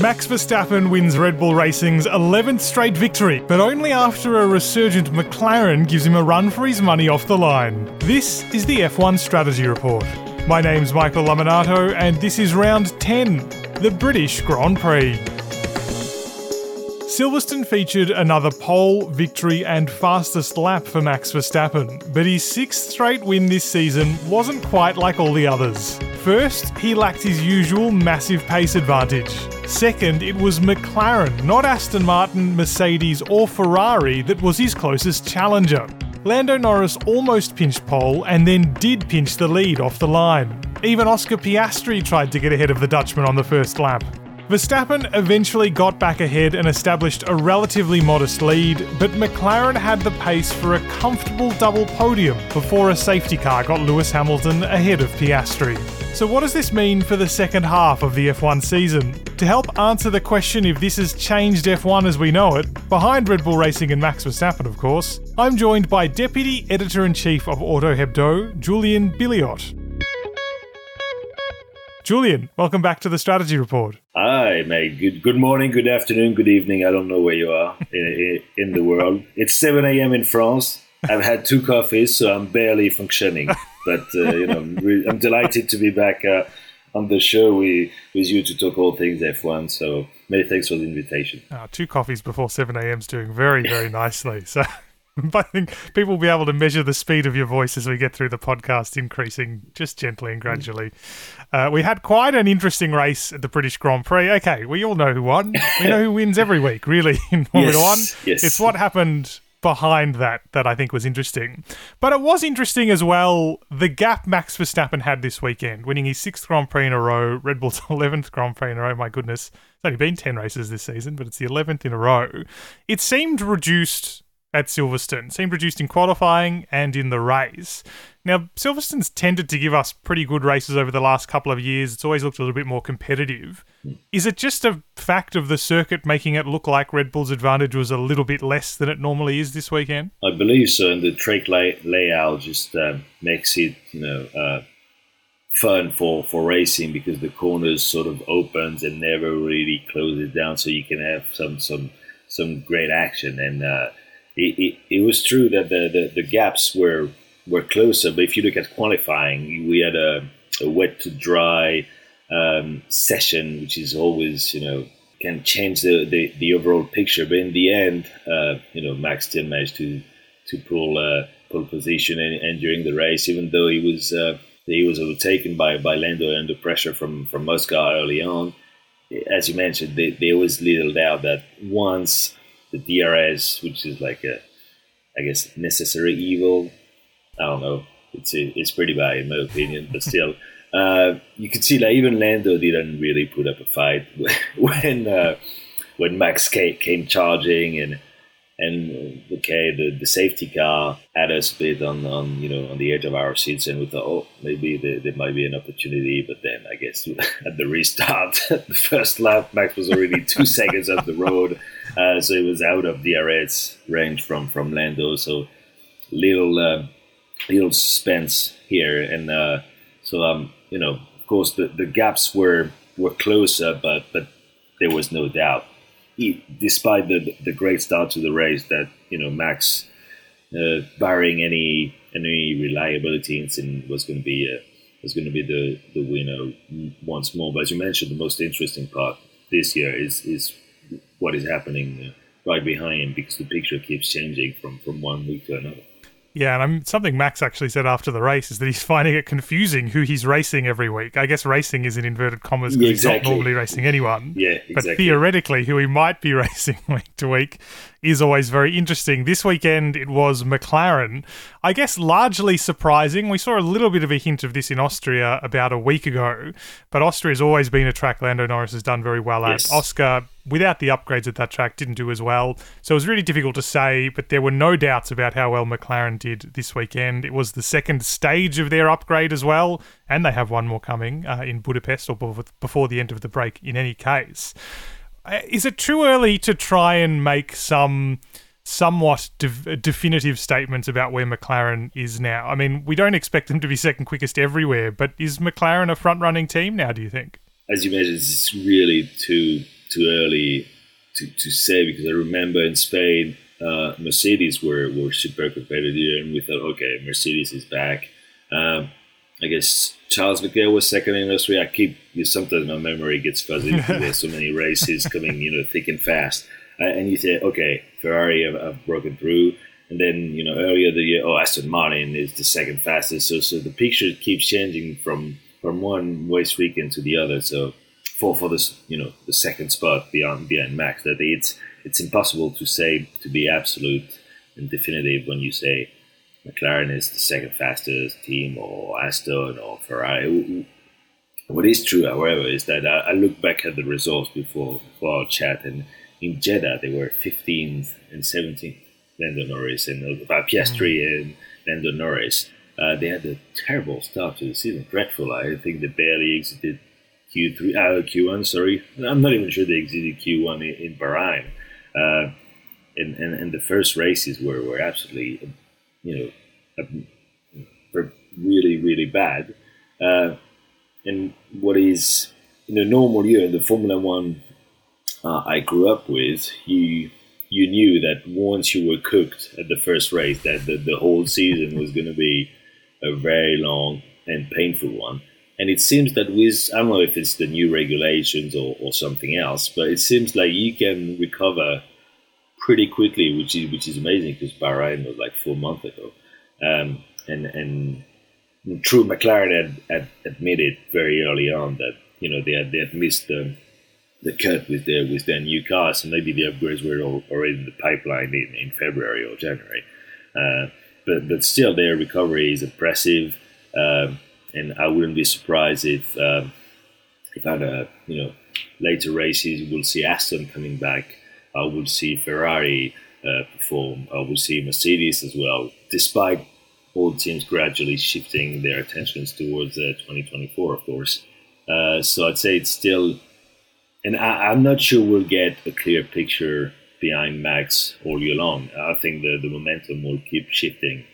Max Verstappen wins Red Bull Racing's 11th straight victory, but only after a resurgent McLaren gives him a run for his money off the line. This is the F1 Strategy Report. My name's Michael Lamonato, and this is round 10, the British Grand Prix. Silverstone featured another pole, victory, and fastest lap for Max Verstappen, but his sixth straight win this season wasn't quite like all the others. First, he lacked his usual massive pace advantage. Second, it was McLaren, not Aston Martin, Mercedes, or Ferrari, that was his closest challenger. Lando Norris almost pinched pole and then did pinch the lead off the line. Even Oscar Piastri tried to get ahead of the Dutchman on the first lap. Verstappen eventually got back ahead and established a relatively modest lead, but McLaren had the pace for a comfortable double podium before a safety car got Lewis Hamilton ahead of Piastri. So, what does this mean for the second half of the F1 season? To help answer the question if this has changed F1 as we know it, behind Red Bull Racing and Max Verstappen, of course, I'm joined by Deputy Editor in Chief of Auto Hebdo, Julien Billiotte. Julien, welcome back to the Strategy Report. Hi, mate. Good, good morning, good afternoon, good evening. I don't know where you are in, in the world. It's 7 a.m. in France. I've had two coffees, so I'm barely functioning. But, uh, you know, I'm delighted to be back uh, on the show with, with you to talk all things F1. So many thanks for the invitation. Uh, two coffees before 7 a.m. is doing very, very nicely. So I think people will be able to measure the speed of your voice as we get through the podcast, increasing just gently and gradually. Uh, we had quite an interesting race at the British Grand Prix. Okay, we all know who won. We know who wins every week, really, in Formula yes, One. Yes. It's what happened behind that that I think was interesting. But it was interesting as well the gap Max Verstappen had this weekend, winning his sixth Grand Prix in a row, Red Bull's 11th Grand Prix in a row. My goodness, it's only been 10 races this season, but it's the 11th in a row. It seemed reduced at Silverstone, seemed reduced in qualifying and in the race. Now, Silverstone's tended to give us pretty good races over the last couple of years. It's always looked a little bit more competitive. Is it just a fact of the circuit making it look like Red Bull's advantage was a little bit less than it normally is this weekend? I believe so, and the track lay- layout just uh, makes it, you know, uh, fun for, for racing because the corners sort of opens and never really closes down, so you can have some some some great action and. Uh, it, it, it, was true that the, the, the, gaps were were closer, but if you look at qualifying, we had a, a wet to dry um, session, which is always you know can change the, the, the overall picture. But in the end, uh, you know, Max still managed to to pull uh, pole position and, and, during the race, even though he was uh, he was overtaken by by Lando under pressure from from Oscar early on. As you mentioned, there, there was little doubt that once the DRS, which is like a, I guess, necessary evil. I don't know. It's it's pretty bad in my opinion, but still, uh, you can see that even Lando didn't really put up a fight when uh, when Max came charging and and okay, the, the safety car had us a bit on, on you know on the edge of our seats, and we thought, oh, maybe there, there might be an opportunity. But then I guess at the restart, the first lap, Max was already two seconds off the road, uh, so it was out of the DRS range from from Lando. So little uh, little suspense here, and uh, so um, you know, of course, the, the gaps were were closer, but but there was no doubt he, despite the the great start to the race that you know Max, uh, barring any any reliability incident, was going to be uh, was going to be the the winner once more. But as you mentioned, the most interesting part this year is is what is happening uh, right behind him because the picture keeps changing from from one week to another. Yeah, and I'm, something Max actually said after the race is that he's finding it confusing who he's racing every week. I guess racing is in inverted commas because yeah, exactly. he's not normally racing anyone. Yeah, exactly. But theoretically, who he might be racing week to week is always very interesting. This weekend it was McLaren. I guess largely surprising. We saw a little bit of a hint of this in Austria about a week ago, but Austria has always been a track Lando Norris has done very well yes. at. Oscar, without the upgrades at that track, didn't do as well. So it was really difficult to say, but there were no doubts about how well McLaren did this weekend. It was the second stage of their upgrade as well, and they have one more coming uh, in Budapest or before the end of the break in any case. Uh, is it too early to try and make some somewhat de- definitive statements about where McLaren is now? I mean, we don't expect them to be second quickest everywhere, but is McLaren a front running team now, do you think? As you mentioned, it's really too too early to, to say because I remember in Spain, uh, Mercedes were, were super competitive, and we thought, okay, Mercedes is back. Um, I guess Charles Leclerc was second in Austria. I keep sometimes my memory gets fuzzy because there's so many races coming, you know, thick and fast. Uh, and you say, okay, Ferrari have, have, broken through, and then you know earlier the year, oh Aston Martin is the second fastest. So so the picture keeps changing from from one race weekend to the other. So for for this you know the second spot beyond behind Max, that it's it's impossible to say to be absolute and definitive when you say McLaren is the second fastest team or Aston or Ferrari. What is true, however, is that I, I look back at the results before, before our chat, and in Jeddah they were 15th and 17th, Lando Norris, and uh, Piastri mm. and Lando Norris. Uh, they had a terrible start to the season, dreadful. I think they barely exited Q3, uh, Q1. Sorry, I'm not even sure they exited Q1 in, in Bahrain. Uh, and, and, and the first races were, were absolutely you know, really, really bad. Uh, and what is in a normal year in the Formula One uh, I grew up with, you you knew that once you were cooked at the first race, that the, the whole season was going to be a very long and painful one. And it seems that with I don't know if it's the new regulations or, or something else, but it seems like you can recover pretty quickly, which is which is amazing because Bahrain was like four months ago, um, and and true McLaren had, had admitted very early on that you know they had they had missed the the cut with their with their new cars, and maybe the upgrades were already in the pipeline in, in February or January. Uh, but but still, their recovery is impressive, um, and I wouldn't be surprised if um, if at a you know later races we'll see Aston coming back I would see Ferrari uh, perform. I would see Mercedes as well, despite all teams gradually shifting their attentions towards uh, 2024, of course. Uh, so I'd say it's still, and I, am not sure we'll get a clear picture behind Max all year long. I think the, the momentum will keep shifting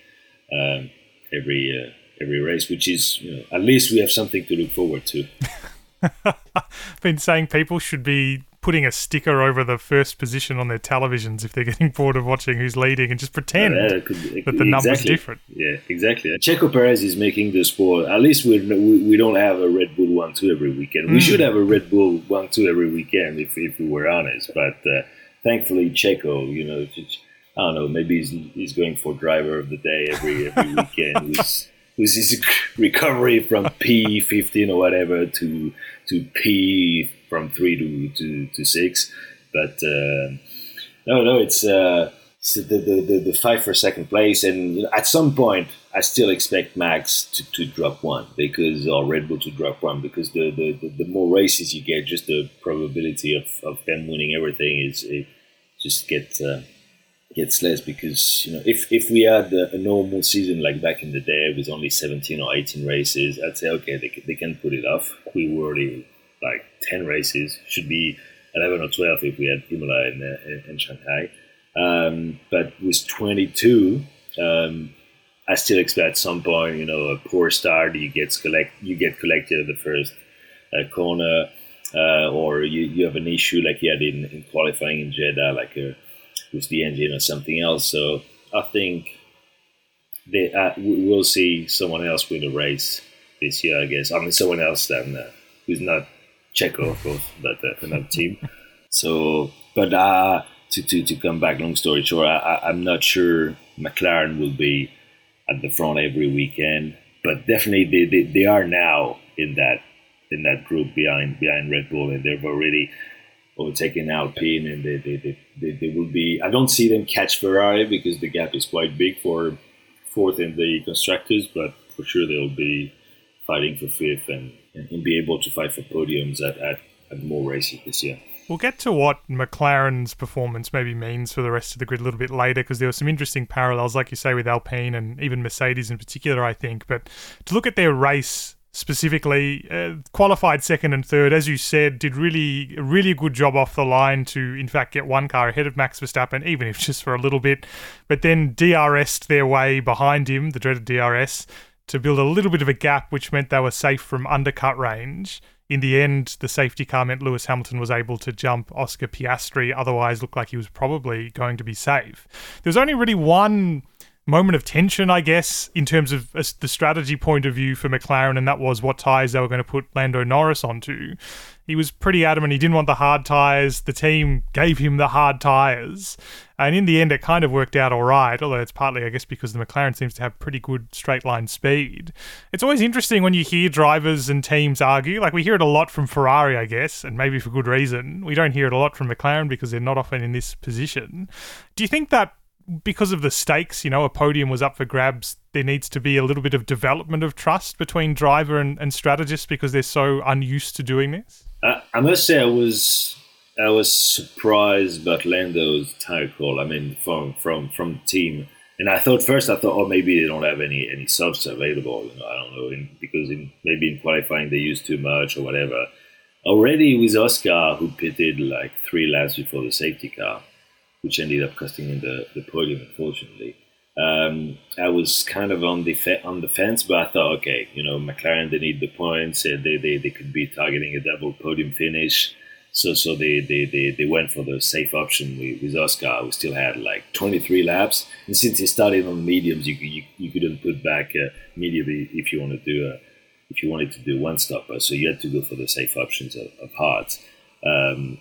um, every uh, every race, which is you know, at least we have something to look forward to. I've Been saying people should be putting a sticker over the first position on their televisions if they're getting bored of watching who's leading and just pretend yeah, could, that the exactly. number's different. Yeah, exactly. Checo Perez is making the sport. At least we we don't have a Red Bull one two every weekend. Mm. We hmm. should have a Red Bull one two every weekend if if we were honest. But uh, thankfully, Checo, you know, I don't know, maybe he's, he's going for driver of the day every every weekend. With, his recovery from P fifteen or whatever to to P from three to to, to six. But uh, no, no, it's, uh, the, the, the, the, fight for second place, and at some point, I still expect Max to, to drop one because or Red Bull to drop one because the, the, the, the more races you get, just the probability of, of them winning everything is it just gets uh, gets less because you know if, if we had a, a, normal season like back in the day with only 17 or 18 races i'd say okay they, they can put it off. We were already like 10 races, should be 11 or 12 if we had Imola in, uh, in Shanghai. Um, but with 22, um, I still expect at some point, you know, a poor start, you get collect, you get collected at the first uh, corner, uh, or you, you have an issue like you had in, in qualifying in Jeddah, like uh, with the engine or something else. So I think they, uh, we'll see someone else win the race this year, I guess. I mean, someone else then uh, who's not Checo, of course, but uh, another team. So, but uh, to, to, to come back, long story short, I, I'm not sure McLaren will be at the front every weekend, but definitely they, they, they are now in that in that group behind behind Red Bull, and they've already overtaken Alpine, and they, they, they, they, they will be. I don't see them catch Ferrari because the gap is quite big for fourth in the constructors, but for sure they'll be fighting for fifth and, and be able to fight for podiums at, at, at more races this year. We'll get to what McLaren's performance maybe means for the rest of the grid a little bit later because there were some interesting parallels, like you say, with Alpine and even Mercedes in particular, I think. But to look at their race specifically, uh, qualified second and third, as you said, did really, really good job off the line to, in fact, get one car ahead of Max Verstappen, even if just for a little bit. But then DRS'd their way behind him, the dreaded DRS to build a little bit of a gap, which meant they were safe from undercut range. In the end, the safety car meant Lewis Hamilton was able to jump Oscar Piastri, otherwise, looked like he was probably going to be safe. There was only really one moment of tension, I guess, in terms of uh, the strategy point of view for McLaren, and that was what tyres they were going to put Lando Norris onto. He was pretty adamant he didn't want the hard tyres. The team gave him the hard tyres. And in the end, it kind of worked out all right, although it's partly, I guess, because the McLaren seems to have pretty good straight line speed. It's always interesting when you hear drivers and teams argue. Like, we hear it a lot from Ferrari, I guess, and maybe for good reason. We don't hear it a lot from McLaren because they're not often in this position. Do you think that because of the stakes, you know, a podium was up for grabs. There needs to be a little bit of development of trust between driver and, and strategist because they're so unused to doing this. Uh, I must say, I was I was surprised about Lando's tire call. I mean, from from from the team, and I thought first, I thought, oh, maybe they don't have any any softs available. You know, I don't know, in, because in, maybe in qualifying they used too much or whatever. Already with Oscar, who pitted like three laps before the safety car which ended up costing him the, the podium, unfortunately. Um, I was kind of on the fe- on the fence, but I thought, okay, you know, McLaren they need the points, and they, they, they could be targeting a double podium finish. So so they, they, they, they went for the safe option with, with Oscar, We still had like 23 laps. And since he started on mediums, you, you, you couldn't put back uh, medium if you want to do a, if you wanted to do one stopper. So you had to go for the safe options of, of. Um,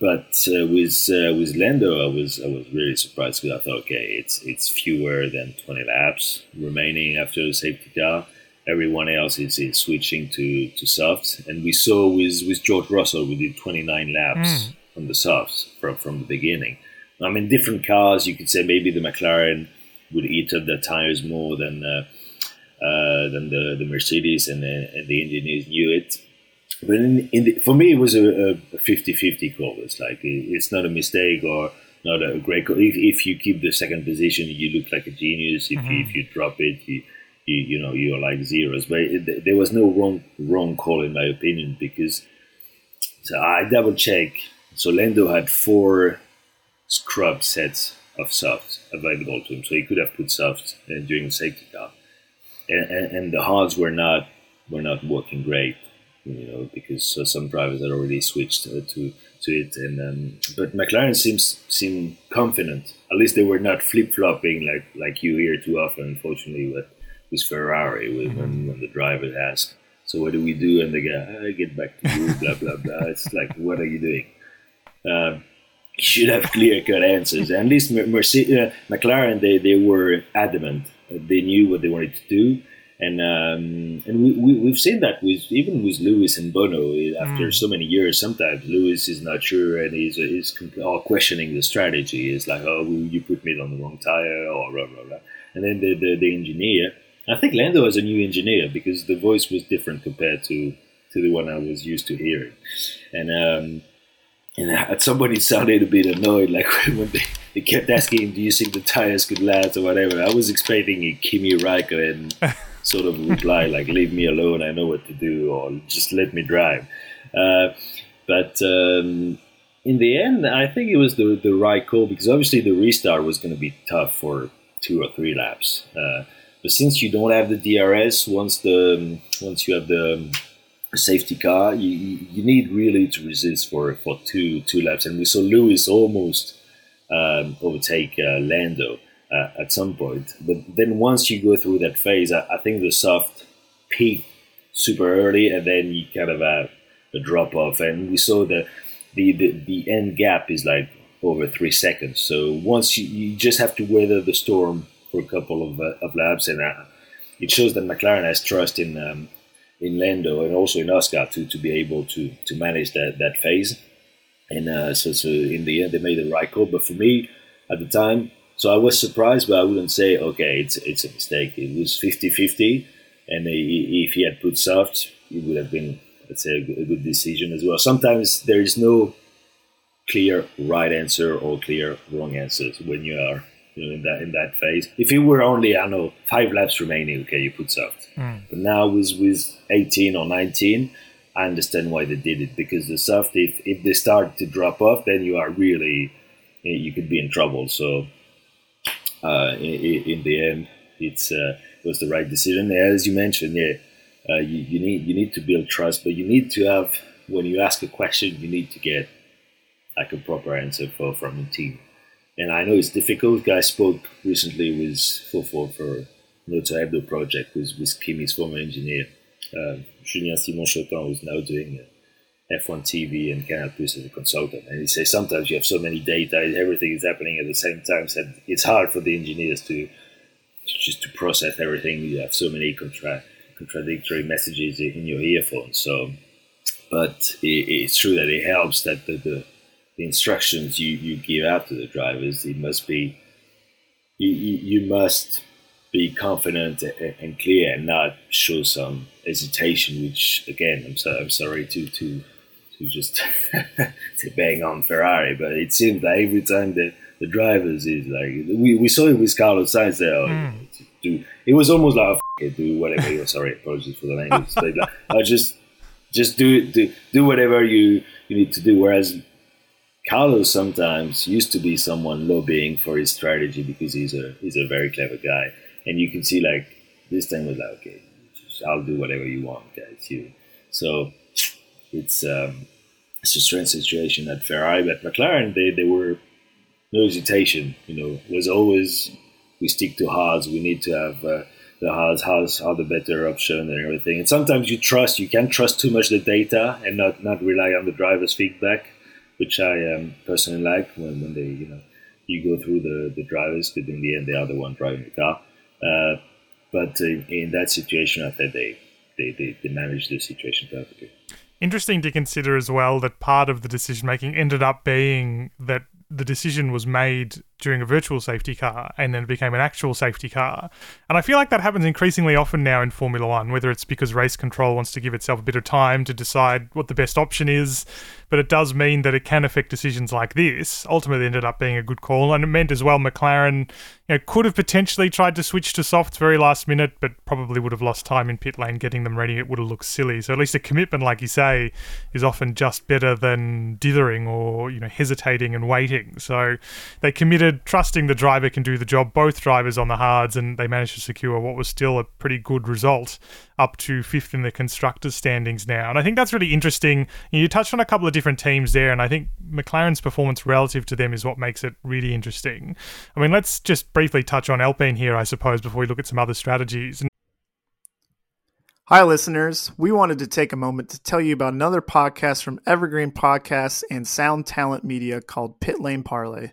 but uh, with uh, with Lando, I was I was really surprised because I thought, okay, it's it's fewer than 20 laps remaining after the safety car. Everyone else is, is switching to, to softs, and we saw with with George Russell, we did 29 laps mm. on the softs from from the beginning. I mean, different cars, you could say maybe the McLaren would eat up the tires more than uh, uh, than the, the Mercedes, and the, and the engineers knew it but in, in the, for me, it was a, a 50-50 call. It's like it's not a mistake or not a great call. If, if you keep the second position, you look like a genius. If, mm-hmm. you, if you drop it, you, you, you know you're like zeros. But it, there was no wrong wrong call in my opinion because so I double check. So Lando had four scrub sets of softs available to him, so he could have put softs uh, during the safety car, and, and, and the hards were not were not working great you know, because uh, some drivers had already switched uh, to to it. And um, but McLaren seems seem confident. At least they were not flip flopping like like you hear too often, unfortunately, with with Ferrari with, mm-hmm. when, when the drivers ask, "So what do we do?" and they go, "I get back to you." blah blah blah. It's like, what are you doing? Um, you should have clear cut answers. at least Mercedes, uh, McLaren, they, they were adamant. They knew what they wanted to do and um, and we, we have seen that with even with Lewis and Bono after mm. so many years. Sometimes Lewis is not sure and he's he's all questioning the strategy. It's like, oh, you put me on the wrong tire or blah blah blah. And then the, the, the engineer, I think Lando was a new engineer because the voice was different compared to to the one I was used to hearing, and. Um, and at some point, he sounded a bit annoyed, like when they, they kept asking "Do you think the tires could last or whatever?" I was expecting a Kimi Raikkonen sort of reply like "Leave me alone, I know what to do," or "Just let me drive." Uh, but um, in the end, I think it was the the right call because obviously the restart was going to be tough for two or three laps. Uh, but since you don't have the DRS, once the once you have the safety car, you, you need really to resist for, for two two laps. And we saw Lewis almost um, overtake uh, Lando uh, at some point. But then once you go through that phase, I, I think the soft peak super early, and then you kind of have a drop off. And we saw the, the the, the end gap is like over three seconds. So once you, you just have to weather the storm for a couple of, uh, of laps, and uh, it shows that McLaren has trust in um, in Lando and also in Oscar to, to be able to to manage that that phase. And uh, so so in the end they made the right call. But for me at the time, so I was surprised, but I wouldn't say, okay, it's, it's a mistake. It was 50 50. And if he had put soft, it would have been, let's say, a good decision as well. Sometimes there is no clear right answer or clear wrong answers when you are you know, in that in that phase. If it were only I don't know five laps remaining, okay, you put soft. Mm. But now with with 18 or 19, I understand why they did it because the soft, if if they start to drop off, then you are really you could be in trouble. So uh, in, in, the end, it's uh, was the right decision. As you mentioned, yeah, uh, you, you need you need to build trust, but you need to have when you ask a question, you need to get like a proper answer for, from the team. And I know it's difficult. I spoke recently with for for Auto Hebdo project with with Kimi's former engineer, uh, Julien Simon-Chautemps, who's now doing F1 TV and Canal Plus as a consultant. And he says sometimes you have so many data, everything is happening at the same time, so it's hard for the engineers to just to process everything. You have so many contra- contradictory messages in your earphones. So, but it, it's true that it helps that the, the, the instructions you, you give out to the drivers, it must be you, you, you must be confident and clear and not show some hesitation. Which again, I'm sorry, I'm sorry to to to just to bang on Ferrari, but it seems like every time the the drivers is like we, we saw it with Carlos Sainz there. Mm. Do it was almost like oh, do whatever. you sorry, apologies for the language. but like, I just just do do do whatever you you need to do. Whereas Carlos sometimes used to be someone lobbying for his strategy because he's a he's a very clever guy, and you can see like this time was like okay, I'll do whatever you want, guys. You so it's um, it's a strange situation at Ferrari, but McLaren they, they were no hesitation. You know, was always we stick to hards. We need to have uh, the hards. Hards are the better option and everything. And sometimes you trust. You can't trust too much the data and not not rely on the driver's feedback, which I um, personally like when, when they you know you go through the the drivers because in the end they are the one driving the car. Uh, but uh, in that situation, I think they they, they, they the situation perfectly. Interesting to consider as well that part of the decision making ended up being that the decision was made during a virtual safety car and then it became an actual safety car. And I feel like that happens increasingly often now in Formula One, whether it's because race control wants to give itself a bit of time to decide what the best option is, but it does mean that it can affect decisions like this. Ultimately, ended up being a good call, and it meant as well McLaren you know, could have potentially tried to switch to softs very last minute, but probably would have lost time in pit lane getting them ready. It would have looked silly. So at least a commitment, like you say, is often just better than dithering or you know hesitating and waiting. So they committed trusting the driver can do the job. Both drivers on the hards, and they managed to secure what was still a pretty good result, up to fifth in the constructors' standings now. And I think that's really interesting. You touched on a couple of different teams there, and I think McLaren's performance relative to them is what makes it really interesting. I mean, let's just briefly touch on Alpine here, I suppose, before we look at some other strategies. Hi, listeners. We wanted to take a moment to tell you about another podcast from Evergreen Podcasts and Sound Talent Media called Pit Lane Parlay.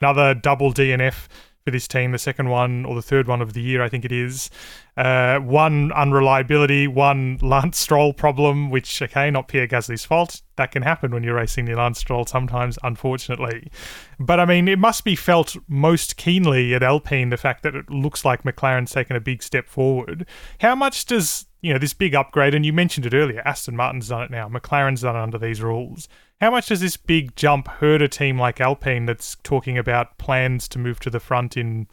Another double DNF for this team, the second one or the third one of the year, I think it is. Uh, one unreliability, one Lance Stroll problem, which, okay, not Pierre Gasly's fault. That can happen when you're racing the Lance Stroll sometimes, unfortunately. But I mean, it must be felt most keenly at Alpine the fact that it looks like McLaren's taken a big step forward. How much does you know this big upgrade? And you mentioned it earlier. Aston Martin's done it now. McLaren's done it under these rules. How much does this big jump hurt a team like Alpine that's talking about plans to move to the front in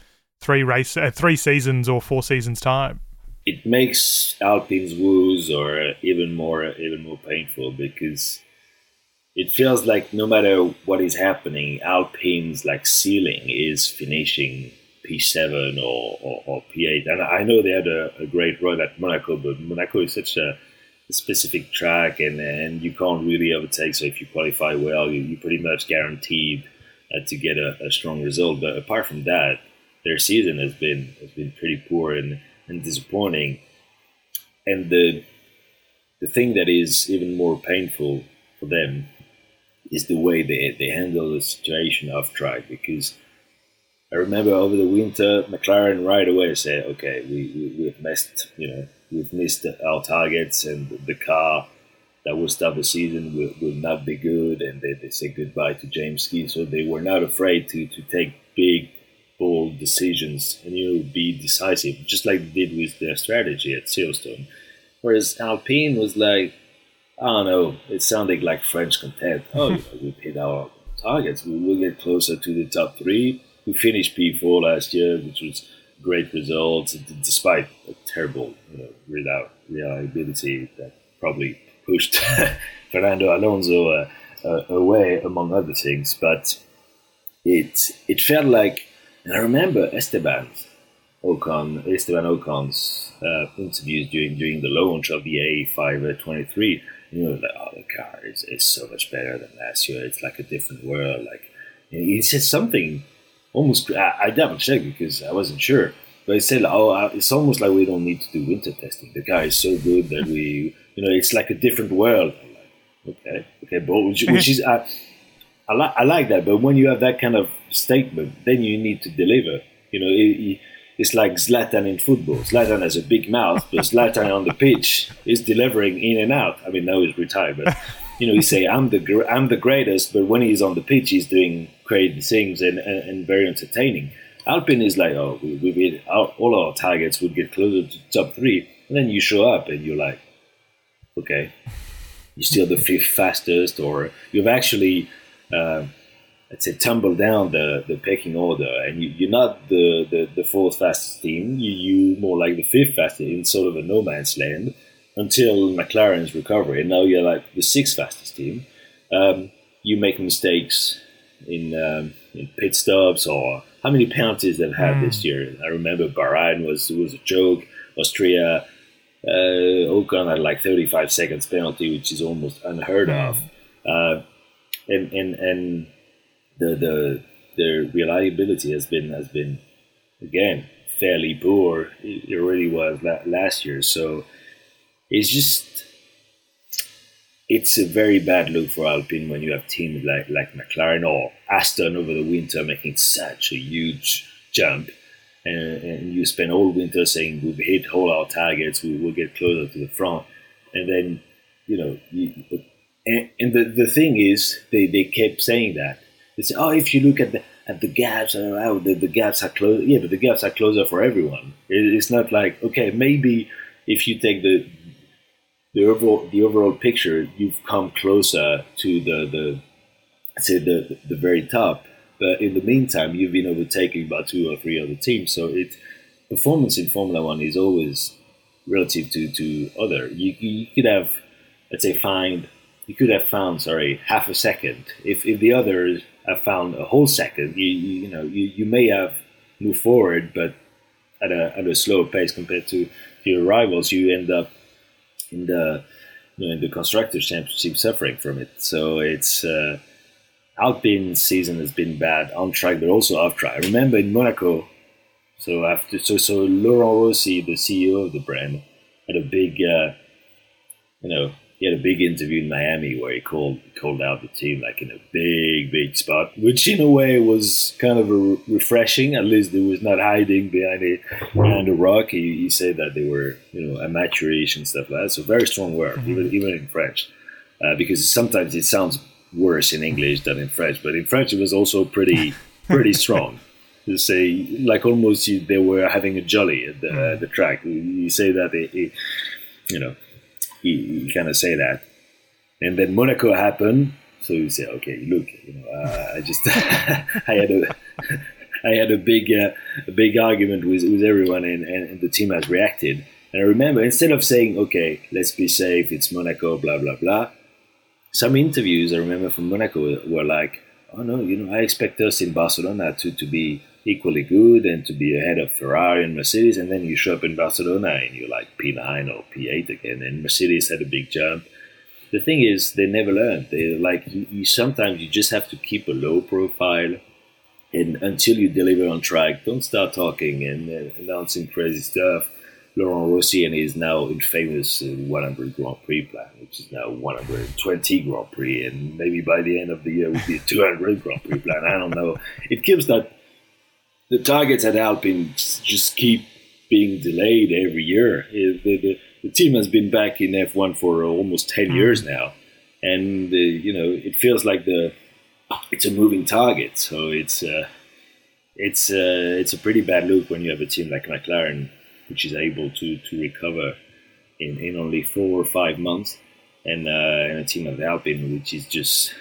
three race, uh, three seasons or four seasons time? It makes Alpine's woes or even more, even more painful because it feels like no matter what is happening, Alpine's like ceiling is finishing P7 or, or, or P8. And I know they had a, a great run at Monaco, but Monaco is such a specific track and, and you can't really overtake. So if you qualify well, you, you pretty much guaranteed uh, to get a, a, strong result. But apart from that, their season has been has been pretty poor and, and disappointing. And the the thing that is even more painful for them is the way they, they handle the situation off track because I remember over the winter McLaren right away said, okay, we, we, we've messed, you know, we've missed our targets and the car that will start the season will, will not be good and they, they say goodbye to James Key. So they were not afraid to, to take big, bold decisions and you be decisive, just like they did with their strategy at Silverstone. Whereas Alpine was like, I don't know, it sounded like French content. Oh, you know, we hit our targets. We will get closer to the top three. We finished P4 last year, which was great results, despite a terrible you know, reliability that probably pushed Fernando Alonso uh, uh, away, among other things. But it it felt like, and I remember Esteban Ocon, Esteban Ocon's uh, interviews during during the launch of the A523. You know, like, oh, the car is, is so much better than last year. It's like a different world. Like he said something almost. I, I double checked because I wasn't sure. But he said, "Oh, uh, it's almost like we don't need to do winter testing. The car is so good that we, you know, it's like a different world." Like, okay, okay, but which, which is. Uh, I, li- I like that, but when you have that kind of statement, then you need to deliver. You know, it, it's like Zlatan in football. Zlatan has a big mouth, but Zlatan on the pitch is delivering in and out. I mean, now he's retired, but you know, he say I'm the I'm the greatest, but when he's on the pitch, he's doing crazy things and, and, and very entertaining. Alpine is like, oh, we, we our, all our targets would get closer to top three, and then you show up and you're like, okay, you're still the fifth fastest, or you've actually uh, let's say tumble down the, the pecking order and you, are not the, the, the, fourth fastest team. You you more like the fifth fastest in sort of a no man's land until McLaren's recovery. And now you're like the sixth fastest team. Um, you make mistakes in, um, in pit stops or how many penalties they've had mm. this year. I remember Bahrain was was a joke. Austria uh, Ocon had like 35 seconds penalty which is almost unheard mm. of. Uh, and and and the the the reliability has been has been again fairly poor. It really was last year, so it's just it's a very bad look for Alpine when you have teams like like McLaren or Aston over the winter making such a huge jump. And, and you spend all winter saying we've hit all our targets, we will get closer to the front, and then you know you, and, and the, the thing is, they, they kept saying that. They say, oh, if you look at the at the gaps, uh, oh, the, the gaps are close. Yeah, but the gaps are closer for everyone. It, it's not like okay, maybe if you take the the overall the overall picture, you've come closer to the the say the the very top. But in the meantime, you've been overtaken by two or three other teams. So it performance in Formula One is always relative to to other. You you could have let's say find you could have found, sorry, half a second. If, if the others have found a whole second, you, you, you know, you, you may have moved forward, but at a, at a slower pace compared to your rivals, you end up in the, you know, in the constructors championship suffering from it. So it's, uh, Alpine season has been bad on track, but also off track. I remember in Monaco, so after, so, so Laurent Rossi, the CEO of the brand, had a big, uh, you know, he had a big interview in Miami where he called called out the team like in a big big spot, which in a way was kind of re- refreshing. At least he was not hiding behind a behind a rock. He, he said that they were you know amateurish and stuff like that. So very strong word, mm-hmm. even even in French, uh, because sometimes it sounds worse in English than in French. But in French, it was also pretty pretty strong. To say like almost they were having a jolly at the, uh, the track. You say that it, it you know he, kind of say that. And then Monaco happened, so you say, okay, look, you know, uh, I just I had a I had a big uh, a big argument with, with everyone, and, and the team has reacted. And I remember instead of saying, okay, let's be safe, it's Monaco, blah blah blah. Some interviews I remember from Monaco were like, oh no, you know, I expect us in Barcelona to to be equally good and to be ahead of Ferrari and Mercedes, and then you show up in Barcelona and you're like P9 or P8 again, and Mercedes had a big jump. The thing is, they never learn. They like you, you sometimes you just have to keep a low profile, and until you deliver on track, don't start talking and uh, announcing crazy stuff. Laurent Rossi and his now infamous uh, 100 Grand Prix plan, which is now 120 Grand Prix, and maybe by the end of the year will be 200 Grand Prix plan. I don't know. It gives that the targets at Alpine just keep being delayed every year. The, the, the team has been back in F1 for almost 10 mm. years now. And, uh, you know, it feels like the it's a moving target. So it's, uh, it's uh, it's a pretty bad look when you have a team like McLaren, which is able to to recover in, in only four or five months, and uh, and a team of Alpine, which is just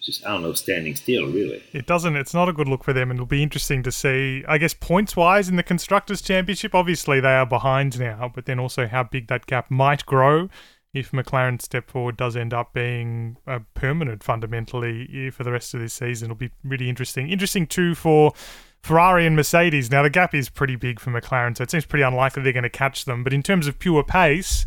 just I don't know, standing still. Really, it doesn't. It's not a good look for them, and it'll be interesting to see. I guess points wise in the constructors' championship, obviously they are behind now, but then also how big that gap might grow if McLaren step forward does end up being a permanent fundamentally eh, for the rest of this season. It'll be really interesting. Interesting too for Ferrari and Mercedes. Now the gap is pretty big for McLaren, so it seems pretty unlikely they're going to catch them. But in terms of pure pace,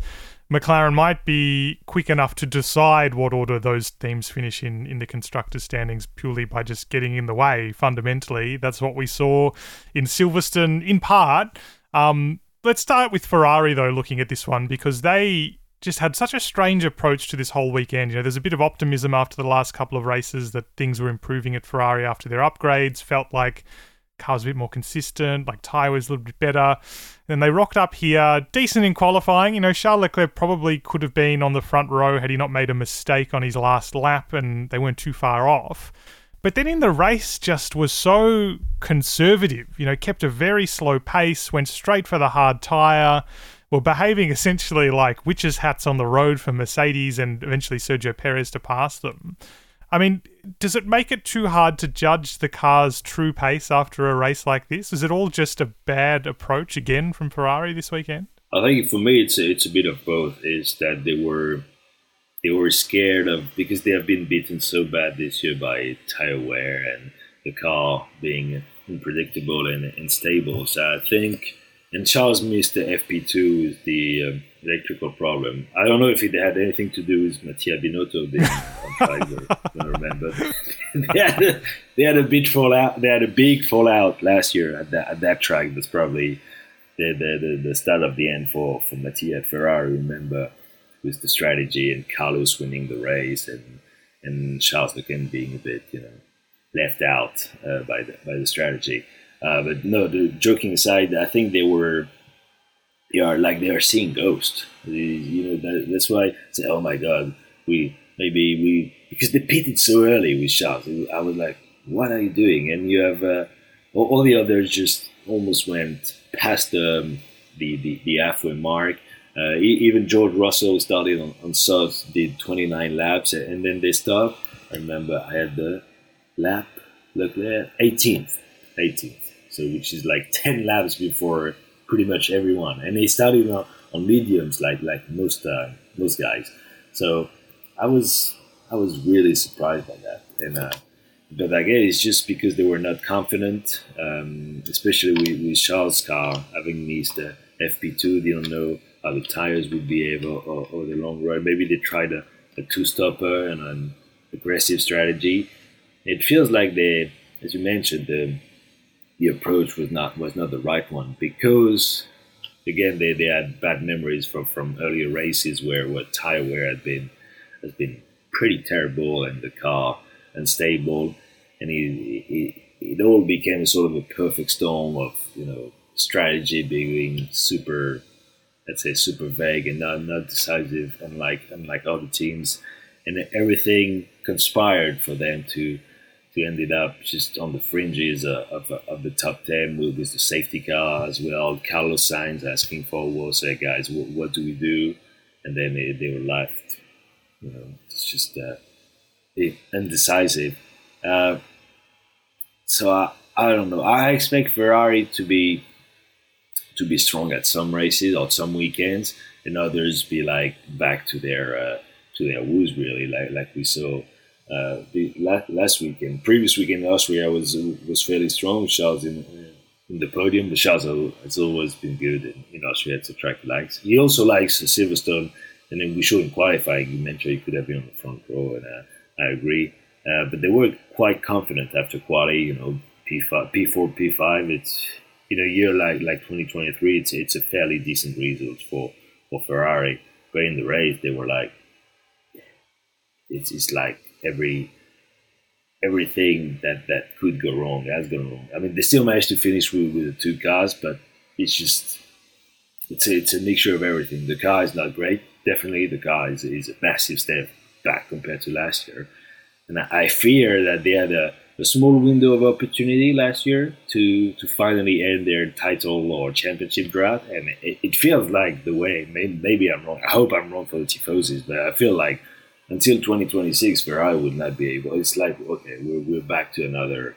McLaren might be quick enough to decide what order those teams finish in in the constructors' standings purely by just getting in the way. Fundamentally, that's what we saw in Silverstone in part. Um, let's start with Ferrari though, looking at this one because they just had such a strange approach to this whole weekend. You know, there's a bit of optimism after the last couple of races that things were improving at Ferrari after their upgrades. Felt like car was a bit more consistent, like tyre was a little bit better. Then they rocked up here, decent in qualifying. You know, Charles Leclerc probably could have been on the front row had he not made a mistake on his last lap and they weren't too far off. But then in the race, just was so conservative, you know, kept a very slow pace, went straight for the hard tyre, were behaving essentially like witches' hats on the road for Mercedes and eventually Sergio Perez to pass them. I mean, does it make it too hard to judge the car's true pace after a race like this? Is it all just a bad approach again from Ferrari this weekend? I think for me, it's a, it's a bit of both. Is that they were they were scared of because they have been beaten so bad this year by tire wear and the car being unpredictable and unstable. So I think, and Charles missed the FP2 with the um, electrical problem. I don't know if it had anything to do with Mattia Binotto being on. I don't remember. they, had a, they had a big fallout. They had a big fallout last year at that, at that track. That's probably the, the, the, the start of the end for, for Mattia Ferrari. Remember, with the strategy and Carlos winning the race and and Charles Leclerc being a bit you know left out uh, by the by the strategy. Uh, but no, the joking aside, I think they were they are like they are seeing ghosts. You know, that, that's why I say, oh my god, we maybe we because they pitted so early with Charles. I was like, what are you doing? And you have uh, all, all, the others just almost went past the the the, the halfway mark. Uh, even George Russell started on, on softs, did 29 laps, and then they stopped. I remember I had the lap, look there, 18th, 18th. So which is like 10 laps before pretty much everyone, and they started on, on mediums like like most uh, most guys. So I was I was really surprised by that, and uh, but guess it's just because they were not confident, um, especially with, with Charles' car having missed the FP2. They don't know how the tires would behave over the long run. Maybe they tried a, a two-stopper and an aggressive strategy. It feels like they, as you mentioned, the the approach was not was not the right one because again they, they had bad memories from, from earlier races where what tire wear had been has been pretty terrible and the car unstable. And it, it, it all became sort of a perfect storm of you know strategy being super let's say super vague and not, not decisive unlike unlike other teams. And everything conspired for them to we ended up just on the fringes of, of, of the top 10 with, the safety car as well. Carlos Sainz asking for was, hey guys, what, what, do we do? And then they, they were left. You know, it's just uh, indecisive. Uh, so I, I don't know. I expect Ferrari to be to be strong at some races or some weekends, and others be like back to their uh, to their woes really, like like we saw uh, the last, last weekend, previous weekend in Austria was was fairly strong. Charles in in the podium. The Charles has always been good in, in Austria. A track likes. He also likes Silverstone, and then we showed in qualifying. You mentioned he could have been on the front row, and uh, I agree. Uh, but they were quite confident after quali. You know, P5, P4, P5. It's in a year like like 2023. It's it's a fairly decent result for for Ferrari. But in the race, they were like, it's it's like every everything that that could go wrong has gone wrong. I mean, they still managed to finish with, with the two cars, but it's just it's a, it's a mixture of everything. The car is not great. Definitely, the car is, is a massive step back compared to last year. And I fear that they had a a small window of opportunity last year to to finally end their title or championship drought, and it, it feels like the way. Maybe, maybe, I'm wrong. I hope I'm wrong for the tifosis, but I feel like until 2026, Ferrari would not be able. It's like okay, we're, we're back to another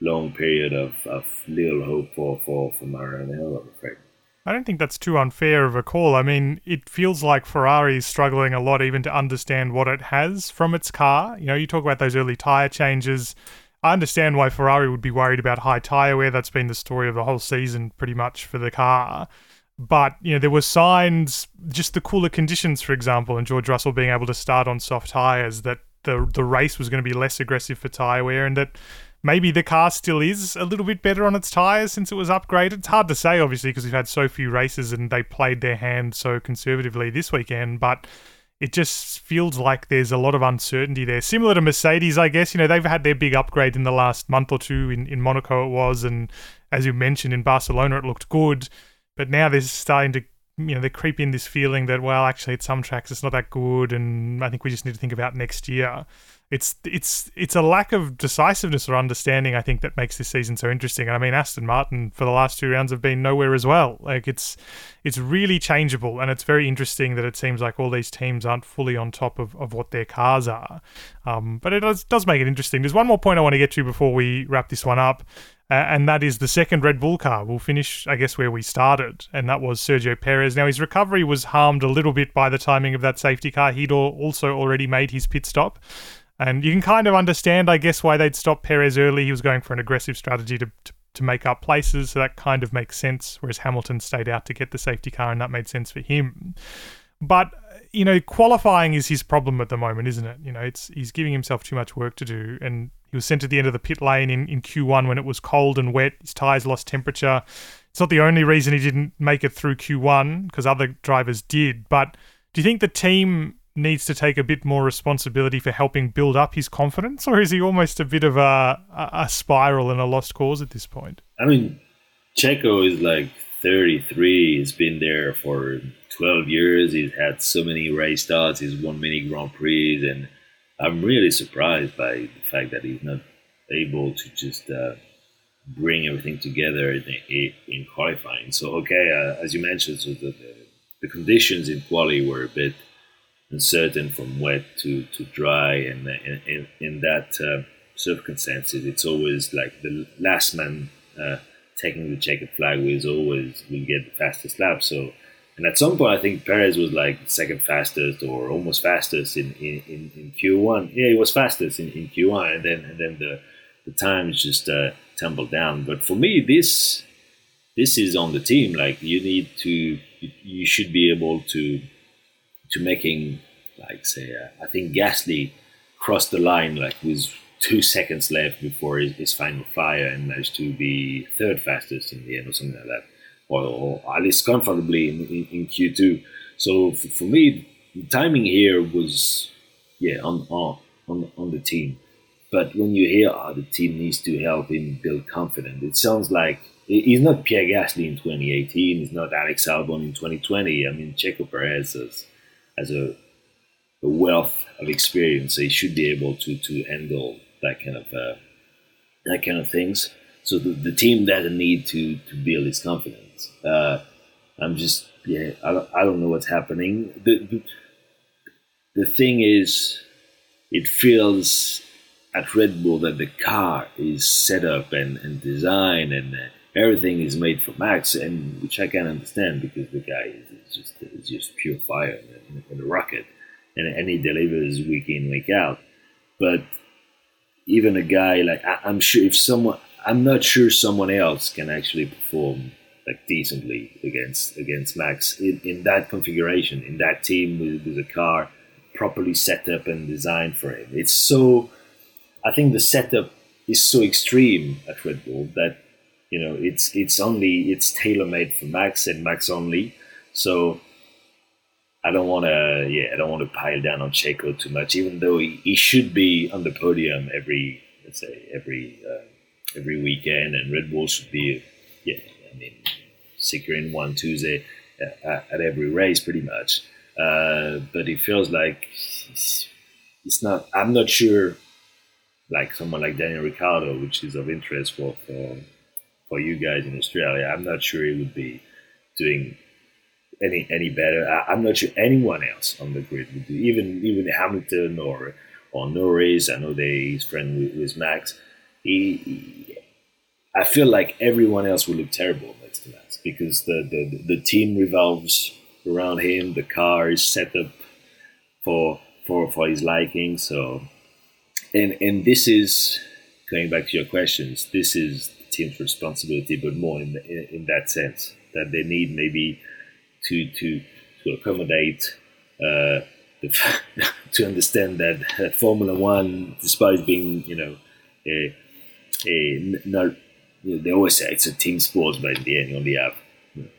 long period of, of little hope for for for Maranello. I'm. I don't think that's too unfair of a call. I mean, it feels like Ferrari is struggling a lot even to understand what it has from its car. You know, you talk about those early tyre changes. I understand why Ferrari would be worried about high tyre wear. That's been the story of the whole season, pretty much, for the car. But, you know, there were signs, just the cooler conditions, for example, and George Russell being able to start on soft tyres, that the, the race was going to be less aggressive for tyre wear and that maybe the car still is a little bit better on its tyres since it was upgraded. It's hard to say, obviously, because we've had so few races and they played their hand so conservatively this weekend. But it just feels like there's a lot of uncertainty there. Similar to Mercedes, I guess. You know, they've had their big upgrade in the last month or two. In, in Monaco, it was. And as you mentioned, in Barcelona, it looked good. But now they're starting to, you know, they creep in this feeling that, well, actually, at some tracks, it's not that good. And I think we just need to think about next year it's it's it's a lack of decisiveness or understanding I think that makes this season so interesting. And I mean Aston Martin for the last two rounds have been nowhere as well. Like it's it's really changeable and it's very interesting that it seems like all these teams aren't fully on top of, of what their cars are. Um, but it does, does make it interesting. There's one more point I want to get to before we wrap this one up. Uh, and that is the second Red Bull car. We'll finish, I guess, where we started, and that was Sergio Perez. Now, his recovery was harmed a little bit by the timing of that safety car. He'd also already made his pit stop, and you can kind of understand, I guess, why they'd stop Perez early. He was going for an aggressive strategy to, to, to make up places, so that kind of makes sense. Whereas Hamilton stayed out to get the safety car, and that made sense for him. But you know, qualifying is his problem at the moment, isn't it? You know, it's he's giving himself too much work to do, and he was sent to the end of the pit lane in, in Q1 when it was cold and wet. His tires lost temperature. It's not the only reason he didn't make it through Q1 because other drivers did. But do you think the team needs to take a bit more responsibility for helping build up his confidence, or is he almost a bit of a, a spiral and a lost cause at this point? I mean, Checo is like 33. He's been there for 12 years. He's had so many race starts. He's won many Grand Prix, and I'm really surprised by the fact that he's not able to just uh, bring everything together in, in qualifying. So, okay, uh, as you mentioned, so the, the conditions in quali were a bit uncertain from wet to, to dry, and in, in, that uh, circumstances, it's always like the last man uh, taking the checkered flag will always will get the fastest lap. So, and at some point, I think Perez was like second fastest or almost fastest in, in, in, Q1. Yeah, he was fastest in, in Q1, and then and then the the times just uh, tumbled down. But for me, this this is on the team. Like you need to, you, you should be able to to making like say uh, I think Gasly crossed the line like with two seconds left before his, his, final fire and managed to be third fastest in the end or something like that, or, or at least comfortably in, in, in Q2. So for, for, me, the timing here was yeah on on on, on the team. But when you hear oh, the team needs to help him build confidence, it sounds like he's not Pierre Gasly in 2018. He's not Alex Albon in 2020. I mean, Checo Perez has has a, a wealth of experience. So he should be able to to handle that kind of uh, that kind of things. So the, the team doesn't need to to build his confidence. Uh, I'm just yeah, I don't, I don't know what's happening. The, the, the thing is, it feels at Red Bull that the car is set up and, and designed and uh, everything is made for Max, and which I can understand because the guy is, just is just pure fire in, a rocket, and, and he delivers week in week out. But even a guy like I, I'm sure if someone I'm not sure someone else can actually perform like decently against against Max in, in that configuration, in that team with, with a car properly set up and designed for him. It's so I think the setup is so extreme at Red Bull that you know it's it's only it's tailor made for Max and Max only. So I don't want to yeah I don't want to pile down on Checo too much, even though he, he should be on the podium every let's say every uh, every weekend, and Red Bull should be yeah I mean securing one Tuesday at, at every race pretty much. Uh, but it feels like it's not. I'm not sure like someone like Daniel Ricciardo, which is of interest for for for you guys in Australia, I'm not sure he would be doing any any better. I, am not sure anyone else on the grid would do. Even even Hamilton or or Norris. I know they he's friend with, with Max. He, I feel like everyone else will look terrible next to Max because the, the the team revolves around him. The car is set up for for for his liking. So, and and this is going back to your questions. This is the team's responsibility, but more in in, in that sense that they need maybe to to to accommodate. Uh, to understand that, that Formula One, despite being you know a, a not they always say it's a team sport, but in the end, you only have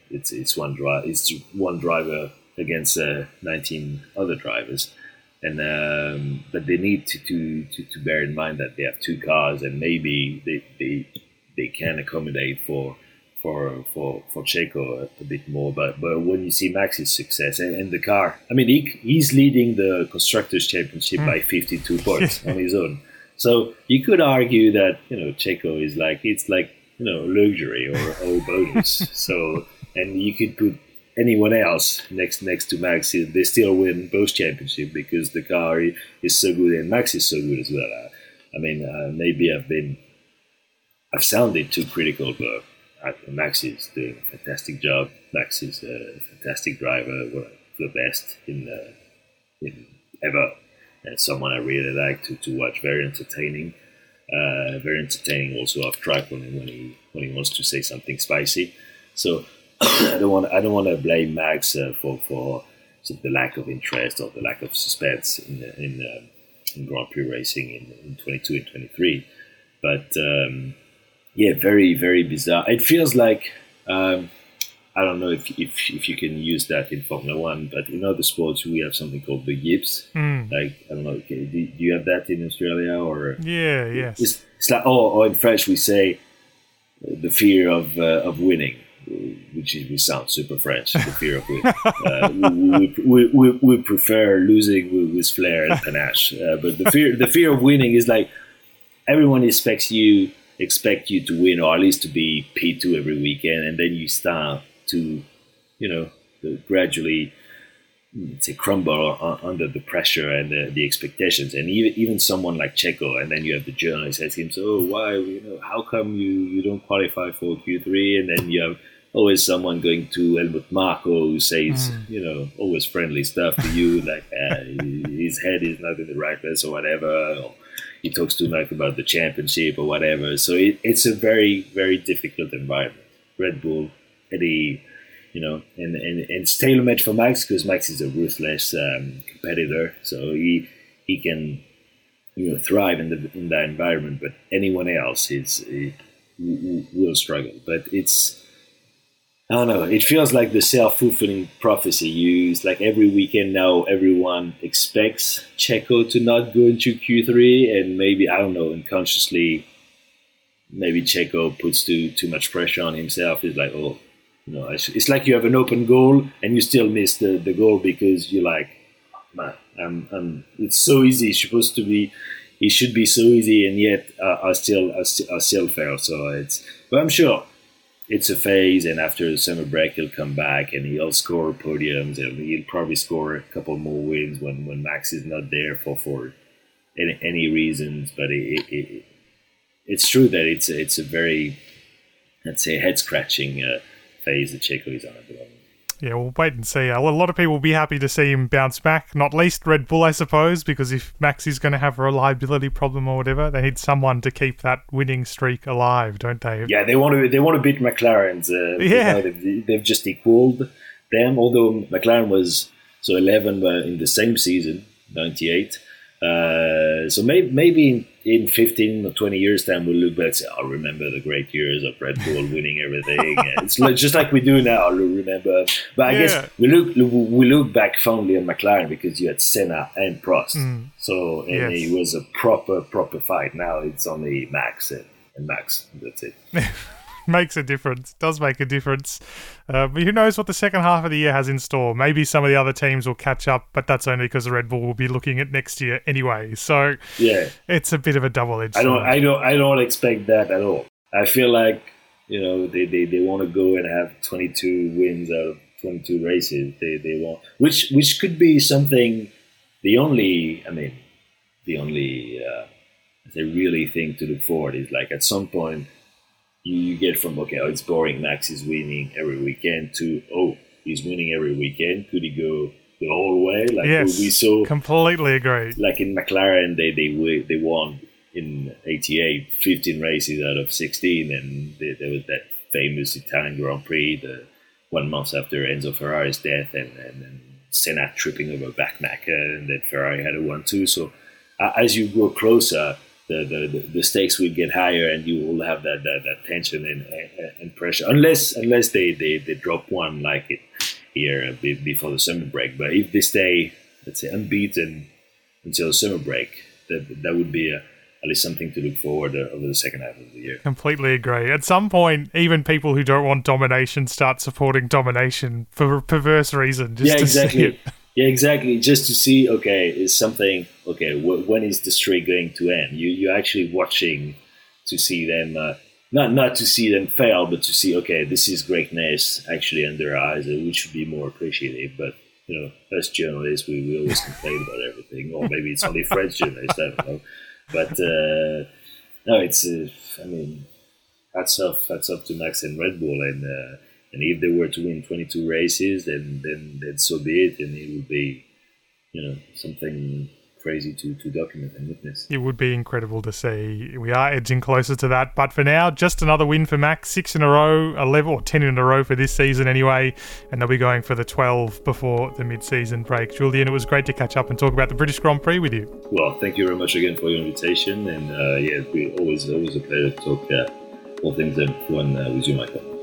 it's it's one drive it's one driver against uh, 19 other drivers, and um, but they need to, to, to to bear in mind that they have two cars, and maybe they they they can accommodate for for for for Checo a, a, bit more. But but when you see Max's success and, and the car, I mean, he, he's leading the constructors championship mm. by 52 points on his own. So you could argue that you know Checo is like it's like you know luxury or, or bonus. so and you could put anyone else next next to Max, they still win both championships because the car is so good and Max is so good as well. Uh, I mean, uh, maybe I've been I've sounded too critical, but Max is doing a fantastic job. Max is a fantastic driver, one of the best in, uh, in ever, and someone I really like to, to watch. Very entertaining, uh, very entertaining also off track when, when he when he wants to say something spicy. So I don't want I don't want to blame Max uh, for for sort of the lack of interest or the lack of suspense in in, uh, in Grand Prix racing in, in 22 and 23, but. Um, yeah, very very bizarre. It feels like um, I don't know if, if if you can use that in Formula One, but in other sports we have something called the yips. Mm. Like I don't know, okay, do, do, you have that in Australia or? Yeah, yes. It's, it's like oh, or in French we say the fear of uh, of winning, which is we sound super French. The fear of winning. uh, we, we, we, we, prefer losing with, with flair and panache, uh, but the fear the fear of winning is like everyone expects you expect you to win or at least to be P2 every weekend, and then you start to, you know, gradually say crumble under the pressure and the, the, expectations. And even even someone like Checo, and then you have the journalist asking him, "So why, you know, how come you you don't qualify for Q3?" And then you have always someone going to Helmut Marko who says, mm. you know, always friendly stuff to you, like uh, his head is not in the right place or whatever. Or, he talks too much about the championship or whatever. So it, it's a very, very difficult environment. Red Bull, Eddie, you know, and, and, and it's tailor made for Max because Max is a ruthless um, competitor. So he he can you know thrive in the in that environment. But anyone else is will struggle. But it's I don't know. It feels like the self fulfilling prophecy used. Like every weekend now, everyone expects Checo to not go into Q3, and maybe I don't know, unconsciously, maybe Checo puts too too much pressure on himself. He's like, oh, you know, it's like you have an open goal and you still miss the, the goal because you're like, man, I'm, I'm, it's so easy. It's supposed to be, it should be so easy, and yet uh, I still I, I still fail. So it's, but I'm sure it's a phase, and after the summer break, he'll come back and he'll score podiums, and he'll probably score a couple more wins when, when Max is not there for for any, any reasons. But it, it, it, it's true that it's a, it's a very let's say head scratching uh, phase that is on at the moment yeah, we'll wait and see. A lot of people will be happy to see him bounce back, not least Red Bull, I suppose, because if Max is going to have a reliability problem or whatever, they need someone to keep that winning streak alive, don't they? Yeah, they want to. They want to beat McLaren's. Uh, yeah, they've, they've, just equaled them. Although McLaren was so eleven in the same season, ninety eight. Uh, so maybe maybe in 15 or 20 years time we'll look back and say i'll oh, remember the great years of red bull winning everything it's just like we do now remember but i yeah. guess we look we look back fondly on mclaren because you had senna and prost mm. so and yes. it was a proper proper fight now it's only max and, and max that's it makes a difference. Does make a difference. Uh, but who knows what the second half of the year has in store? Maybe some of the other teams will catch up, but that's only because the Red Bull will be looking at next year anyway. So yeah, it's a bit of a double edged. I don't, I don't, I don't expect that at all. I feel like you know they, they, they want to go and have 22 wins out of 22 races. They they want which which could be something. The only, I mean, the only. Uh, the really thing to look forward is like at some point you, you get from okay, oh, it's boring. Max is winning every weekend to oh, he's winning every weekend. Could he go the whole way? Like yes, we saw, completely agree. Like in McLaren, they they they won in 88 15 races out of 16 and they, there was that famous Italian Grand Prix the one month after Enzo Ferrari's death and, and, and Senna tripping over backmarker and then Ferrari had a one two so uh, as you go closer the, the, the stakes will get higher and you will have that, that, that tension and, and pressure unless unless they, they, they drop one like it here before the summer break but if they stay let's say unbeaten until the summer break that, that would be a, at least something to look forward to over the second half of the year. Completely agree. At some point, even people who don't want domination start supporting domination for a perverse reason. Just yeah, exactly. Yeah, exactly. Just to see, okay, is something okay? Wh- when is the streak going to end? You you're actually watching to see them, uh, not not to see them fail, but to see, okay, this is greatness actually under our eyes, we should be more appreciative. But you know, us journalists, we, we always complain about everything, or maybe it's only French journalists. I don't know, but uh, no, it's. Uh, I mean, hats off, hats off to Max and Red Bull, and uh, and if they were to win 22 races, then then then so be it, and it would be, you know, something crazy to, to document and witness. It would be incredible to see. We are edging closer to that, but for now, just another win for Max, six in a row, 11 or 10 in a row for this season anyway, and they'll be going for the 12 before the mid-season break. Julien, it was great to catch up and talk about the British Grand Prix with you. Well, thank you very much again for your invitation, and uh, yeah, it's always always a pleasure to talk uh, all things F1 uh, with you, Michael.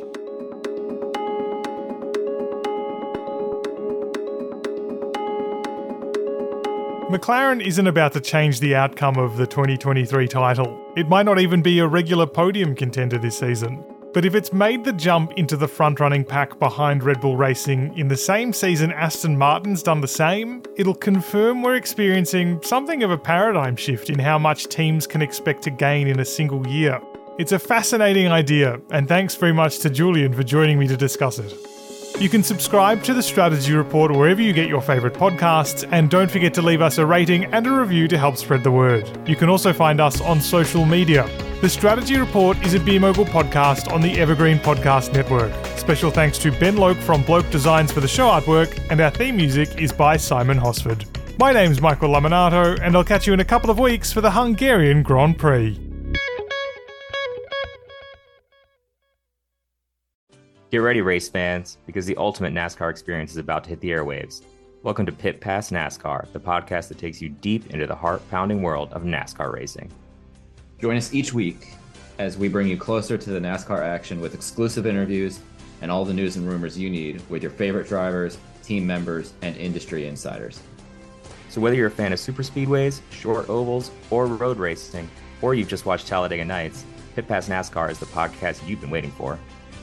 McLaren isn't about to change the outcome of the 2023 title. It might not even be a regular podium contender this season. But if it's made the jump into the front running pack behind Red Bull Racing in the same season Aston Martin's done the same, it'll confirm we're experiencing something of a paradigm shift in how much teams can expect to gain in a single year. It's a fascinating idea, and thanks very much to Julien for joining me to discuss it. You can subscribe to the Strategy Report wherever you get your favourite podcasts, and don't forget to leave us a rating and a review to help spread the word. You can also find us on social media. The Strategy Report is a Beer Mogul podcast on the Evergreen Podcast Network. Special thanks to Ben Loke from Bloke Designs for the show artwork, and our theme music is by Simon Hosford. My name's Michael Lamonato, and I'll catch you in a couple of weeks for the Hungarian Grand Prix. Get ready, race fans, because the ultimate NASCAR experience is about to hit the airwaves. Welcome to Pit Pass NASCAR, the podcast that takes you deep into the heart pounding world of NASCAR racing. Join us each week as we bring you closer to the NASCAR action with exclusive interviews and all the news and rumors you need with your favorite drivers, team members, and industry insiders. So, whether you're a fan of super speedways, short ovals, or road racing, or you've just watched Talladega Nights, Pit Pass NASCAR is the podcast you've been waiting for.